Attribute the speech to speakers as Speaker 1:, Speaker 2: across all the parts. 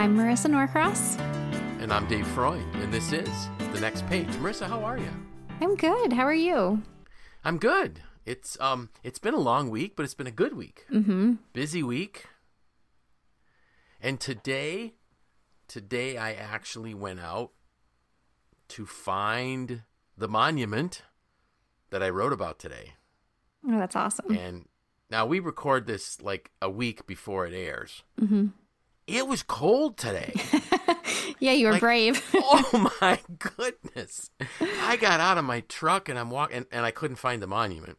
Speaker 1: I'm Marisa Norcross.
Speaker 2: And I'm Dave Freund, and this is The Next Page. Marisa, how are you?
Speaker 1: I'm good. How are you?
Speaker 2: I'm good. It's um it's been a long week, but it's been a good week.
Speaker 1: Mm-hmm.
Speaker 2: Busy week. And today today I actually went out to find the monument that I wrote about today.
Speaker 1: Oh, that's awesome.
Speaker 2: And now we record this like a week before it airs.
Speaker 1: Mm-hmm.
Speaker 2: It was cold today.
Speaker 1: yeah, you were
Speaker 2: Like-
Speaker 1: brave.
Speaker 2: oh my goodness. I got out of my truck and I'm walking and I couldn't find the monument.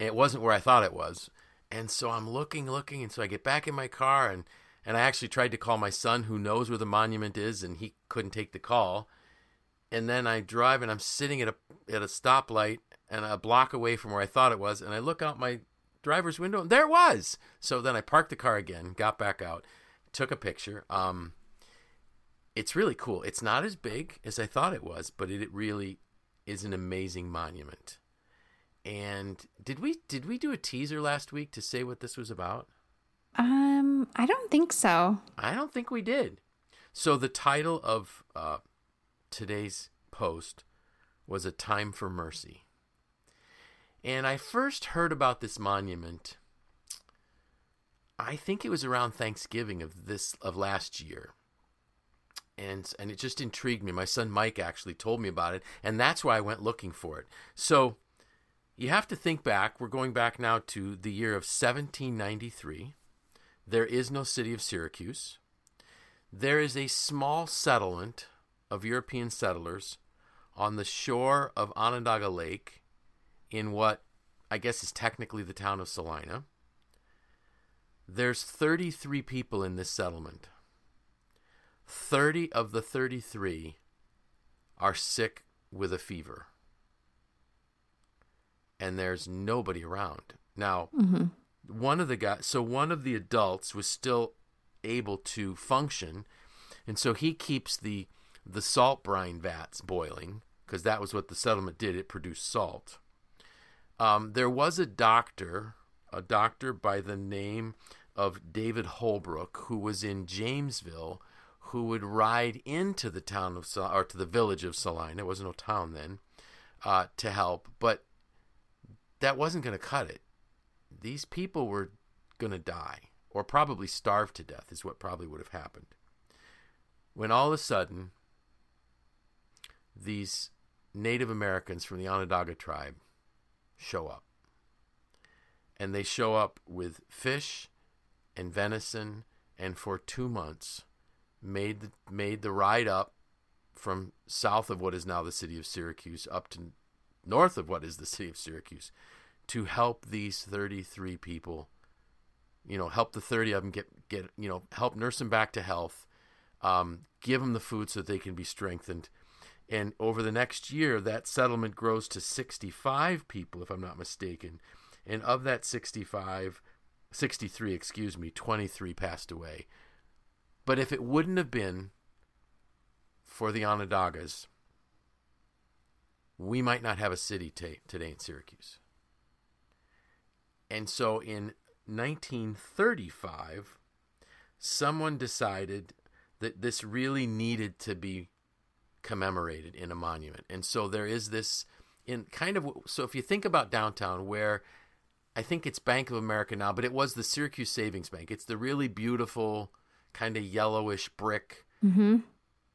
Speaker 2: It wasn't where I thought it was. And so I'm looking, looking, and so I get back in my car and and I actually tried to call my son who knows where the monument is and he couldn't take the call. And then I drive and I'm sitting at a at a stoplight and a block away from where I thought it was and I look out my driver's window and there it was. So then I parked the car again, got back out, took a picture. Um it's really cool. It's not as big as I thought it was, but it, it really is an amazing monument. And did we did we do a teaser last week to say what this was about?
Speaker 1: um, I don't think so.
Speaker 2: I don't think we did. So the title of uh, today's post was "A Time for Mercy," and I first heard about this monument. I think it was around Thanksgiving of this of last year. And and it just intrigued me. My son Mike actually told me about it, and that's why I went looking for it. So you have to think back. We're going back now to the year of 1793. There is no city of Syracuse. There is a small settlement of European settlers on the shore of Onondaga Lake in what I guess is technically the town of Salina. There's 33 people in this settlement. 30 of the 33 are sick with a fever. And there's nobody around. Now,
Speaker 1: Mm-hmm.
Speaker 2: one of the guys so one of the adults was still able to function and so he keeps the the salt brine vats boiling because that was what the settlement did it produced salt um, there was a doctor a doctor by the name of david holbrook who was in jamesville who would ride into the town of or to the village of salina. It wasn't no town then uh, to help but that wasn't going to cut it. These people were going to die or probably starve to death is what probably would have happened. When all of a sudden these native americans from the onondaga tribe show up. And they show up with fish and venison and for two months made the, made the ride up from south of what is now the city of syracuse up to north of what is the city of syracuse to help these 33 people you know help the 30 of them get get you know help nurse them back to health um, give them the food so that they can be strengthened and over the next year that settlement grows to 65 people if i'm not mistaken. And of that 65 63 excuse me 23 passed away. But if it wouldn't have been for the onondagas we might not have a city ta today in syracuse. And so in 1935, someone decided that this really needed to be commemorated in a monument. And so there is this in kind of so if you think about downtown where I think it's Bank of America now, but it was the Syracuse Savings Bank. It's the really beautiful kind of yellowish brick
Speaker 1: Mm-hmm.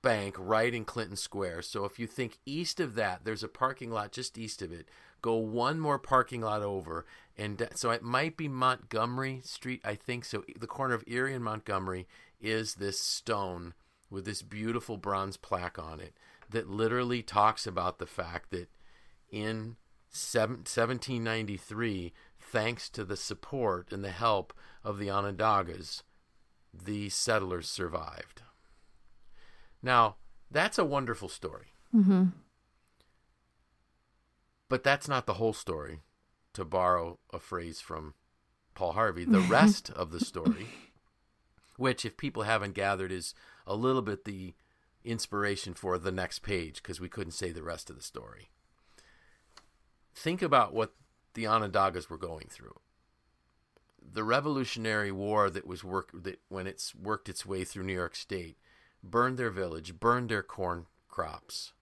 Speaker 2: bank right in Clinton Square. So if you think east of that, there's a parking lot just east of it. Go one more parking lot over, and so it might be Montgomery Street. I think so. The corner of Erie and Montgomery is this stone with this beautiful bronze plaque on it that literally talks about the fact that in 1793, thanks to the support and the help of the Onondagas, the settlers survived. Now, that's a wonderful story.
Speaker 1: Mm-hmm.
Speaker 2: But that's not the whole story, to borrow a phrase from Paul Harvey. The rest of the story, which, if people haven't gathered, is a little bit the inspiration for the next page because we couldn't say the rest of the story. Think about what the Onondagas were going through. the Revolutionary War that was work that when it's worked its way through New York State, burned their village, burned their corn crops.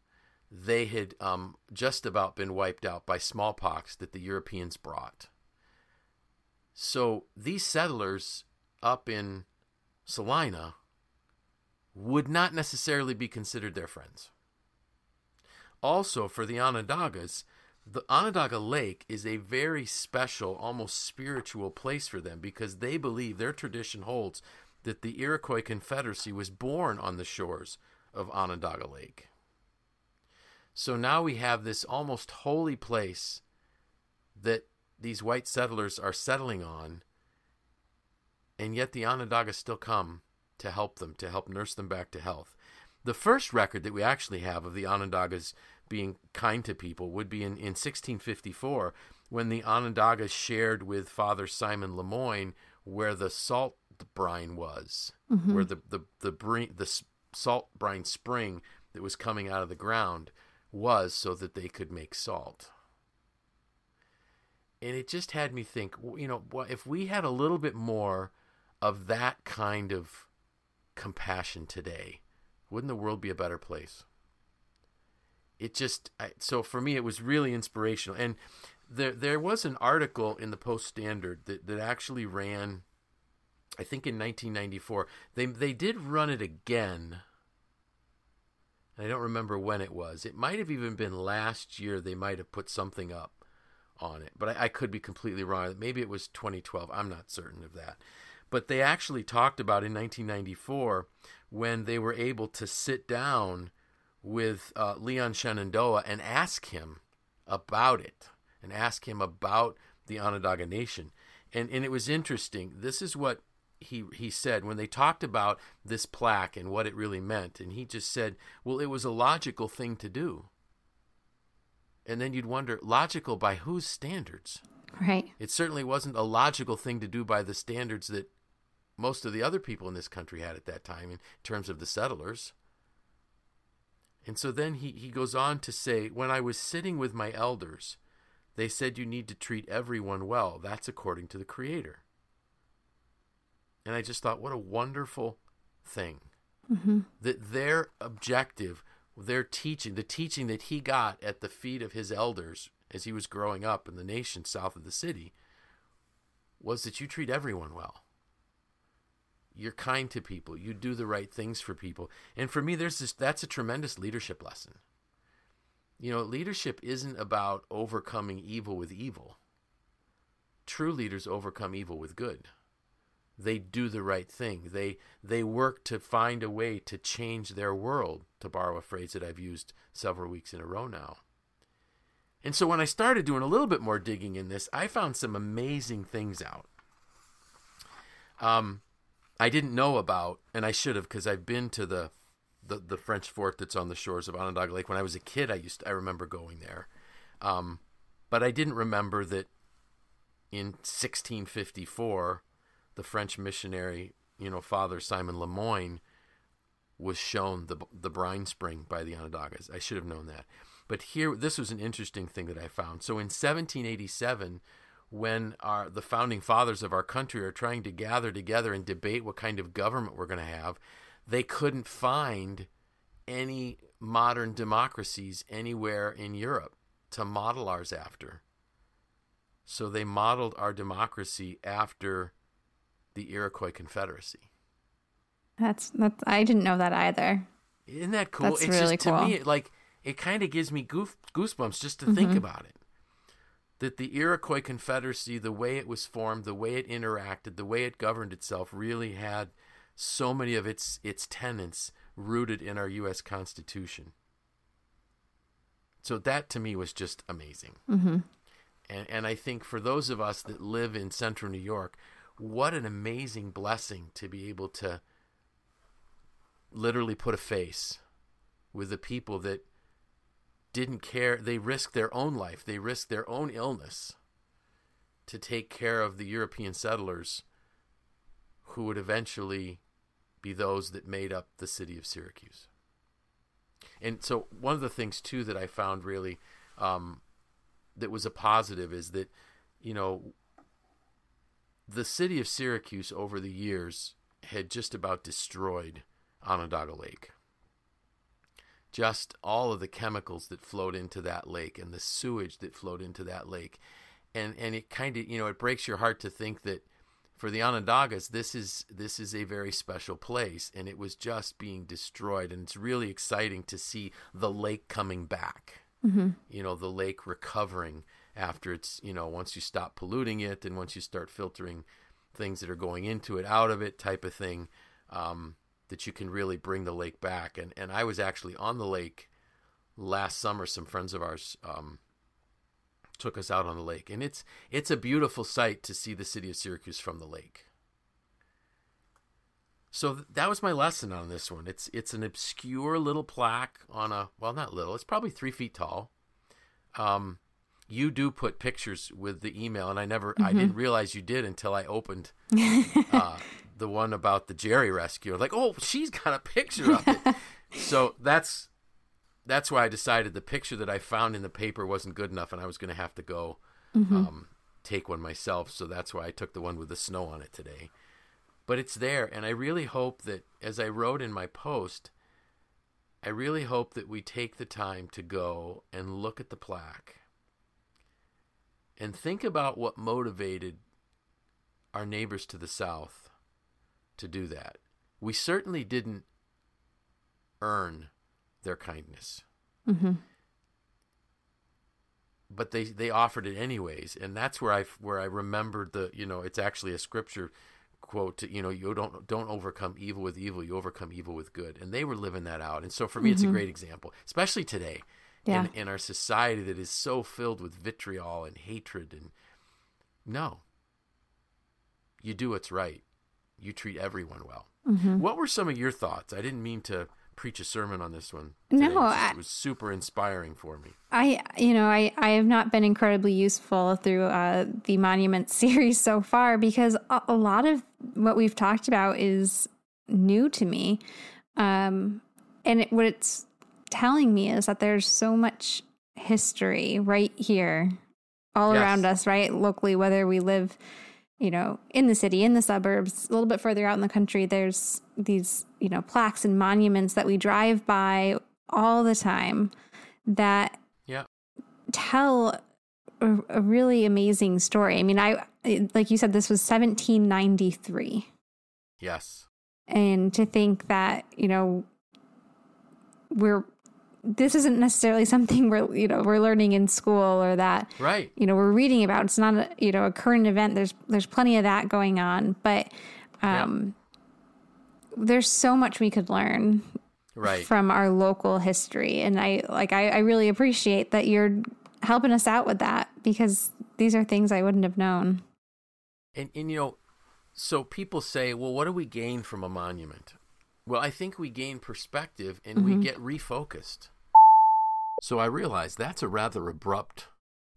Speaker 2: They had um, just about been wiped out by smallpox that the Europeans brought. So these settlers up in Salina would not necessarily be considered their friends. Also, for the Onondagas, the Onondaga Lake is a very special, almost spiritual place for them because they believe their tradition holds that the Iroquois Confederacy was born on the shores of Onondaga Lake. So now we have this almost holy place that these white settlers are settling on, and yet the Onondagas still come to help them, to help nurse them back to health. The first record that we actually have of the Onondagas being kind to people would be in, in 1654 when the Onondagas shared with Father Simon Le Moyne where the salt brine was, mm-hmm. where the the the, brine, the salt brine spring that was coming out of the ground was, so that they could make salt. And it just had me think, you know, if we had a little bit more of that kind of compassion today, wouldn't the world be a better place? It just I, so for me it was really inspirational, and there there was an article in the Post Standard that that actually ran, I think in 1994. They they did run it again. I don't remember when it was. It might have even been last year. They might have put something up on it, but I, I could be completely wrong. Maybe it was 2012. I'm not certain of that. But they actually talked about in 1994 when they were able to sit down with uh, Leon Shenandoah and ask him about it and ask him about the Onondaga Nation. And, and it was interesting. This is what he, he said when they talked about this plaque and what it really meant. And he just said, well, it was a logical thing to do. And then you'd wonder, logical by whose standards?
Speaker 1: Right.
Speaker 2: It certainly wasn't a logical thing to do by the standards that most of the other people in this country had at that time in terms of the settlers. And so then he, he goes on to say, When I was sitting with my elders, they said you need to treat everyone well. That's according to the Creator. And I just thought, what a wonderful thing. Mm-hmm. That their objective, their teaching, the teaching that he got at the feet of his elders as he was growing up in the nation south of the city, was that you treat everyone well you're kind to people. You do the right things for people. And for me there's this that's a tremendous leadership lesson. You know leadership isn't about overcoming evil with evil. True leaders overcome evil with good. They do the right thing. They they work to find a way to change their world to borrow a phrase that I've used several weeks in a row now. And so when I started doing a little bit more digging in this I found some amazing things out. Um I didn't know about, and I should have because I've been to the, the the French fort that's on the shores of Onondaga Lake. When I was a kid, I used to, I remember going there, um, but I didn't remember that in 1654, the French missionary, you know, Father Simon Le Moyne, was shown the the brine spring by the Onondagas. I should have known that. But here, this was an interesting thing that I found. So in 1787, when our the founding fathers of our country are trying to gather together and debate what kind of government we're going to have, they couldn't find any modern democracies anywhere in Europe to model ours after. So they modeled our democracy after the Iroquois Confederacy.
Speaker 1: That's that's I didn't know that either.
Speaker 2: Isn't that cool? That's it's really just cool. to me like it kind of gives me goof, goosebumps just to mm-hmm. think about it that the Iroquois Confederacy, the way it was formed, the way it interacted, the way it governed itself, really had so many of its its tenets rooted in our U.S. Constitution. So that to me was just amazing. Mm-hmm. And and I think for those of us that live in Central New York, what an amazing blessing to be able to literally put a face with the people that didn't care. They risked their own life, they risked their own illness to take care of the European settlers who would eventually be those that made up the city of Syracuse. And so, one of the things, too, that I found really um, that was a positive is that, you know, the city of Syracuse over the years had just about destroyed Onondaga Lake. Just all of the chemicals that flowed into that lake and the sewage that flowed into that lake. And and it kind of, you know, it breaks your heart to think that for the Onondagas, this is this is a very special place, and it was just being destroyed. And it's really exciting to see the lake coming back.
Speaker 1: Mm-hmm.
Speaker 2: You know, the lake recovering after it's you know once you stop polluting it and once you start filtering things that are going into it out of it type of thing. Um, that you can really bring the lake back. And and I was actually on the lake last summer. Some friends of ours um, took us out on the lake, and it's it's a beautiful sight to see the city of Syracuse from the lake. So th- that was my lesson on this one. It's it's an obscure little plaque on a well, not little. It's probably three feet tall. Um, you do put pictures with the email, and I never, mm-hmm. I didn't realize you did until I opened uh, the one about the Jerry rescue. Like, oh, she's got a picture of it. so that's that's why I decided the picture that I found in the paper wasn't good enough, and I was going to have to go mm-hmm. um, take one myself. So that's why I took the one with the snow on it today. But it's there, and I really hope that, as I wrote in my post, I really hope that we take the time to go and look at the plaque and think about what motivated our neighbors to the south to do that. We certainly didn't earn their kindness.
Speaker 1: Mm-hmm.
Speaker 2: But they, they offered it anyways, and that's where I where I remembered the you know it's actually a scripture quote you know you don't don't overcome evil with evil you overcome evil with good and they were living that out and so for me mm-hmm. it's a mm-hmm. great example especially today yeah. in, in our society that is so filled with vitriol and hatred and no you do what's right you treat everyone well
Speaker 1: mm-hmm.
Speaker 2: what were some of your thoughts i didn't mean to preach a sermon on this one
Speaker 1: today. no
Speaker 2: it, it was super inspiring for me
Speaker 1: i you know i i have not been incredibly useful through uh, the monument series so far because a, a lot of what we've talked about is new to me um and it, what it's telling me is that there's so much history right here all yes. around us, right? Locally, whether we live, you know, in the city, in the suburbs, a little bit further out in the country, there's these, you know, plaques and monuments that we drive by all the time that
Speaker 2: yeah.
Speaker 1: tell a, a really amazing story. I mean, I, like you said, this was 1793.
Speaker 2: Yes.
Speaker 1: And to think that, you know, we're this isn't necessarily something we're you know we're learning in school or that
Speaker 2: right.
Speaker 1: you know we're reading about. It's not a you know a current event. There's there's plenty of that going on. But um yeah. there's so much we could learn
Speaker 2: right.
Speaker 1: from our local history. And i like I, I really appreciate that you're helping us out with that because these are things i wouldn't have known.
Speaker 2: And and you know so people say well what do we gain from a monument? Well, I think we gain perspective and mm-hmm. we get refocused. So I realize that's a rather abrupt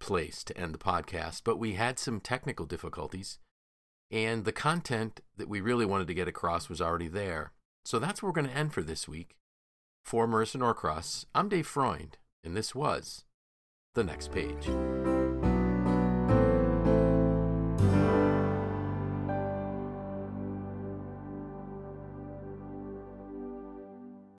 Speaker 2: place to end the podcast, but we had some technical difficulties, and the content that we really wanted to get across was already there. So that's where we're going to end for this week. For Marisa Norcross, I'm Dave Freund, and this was The Next Page.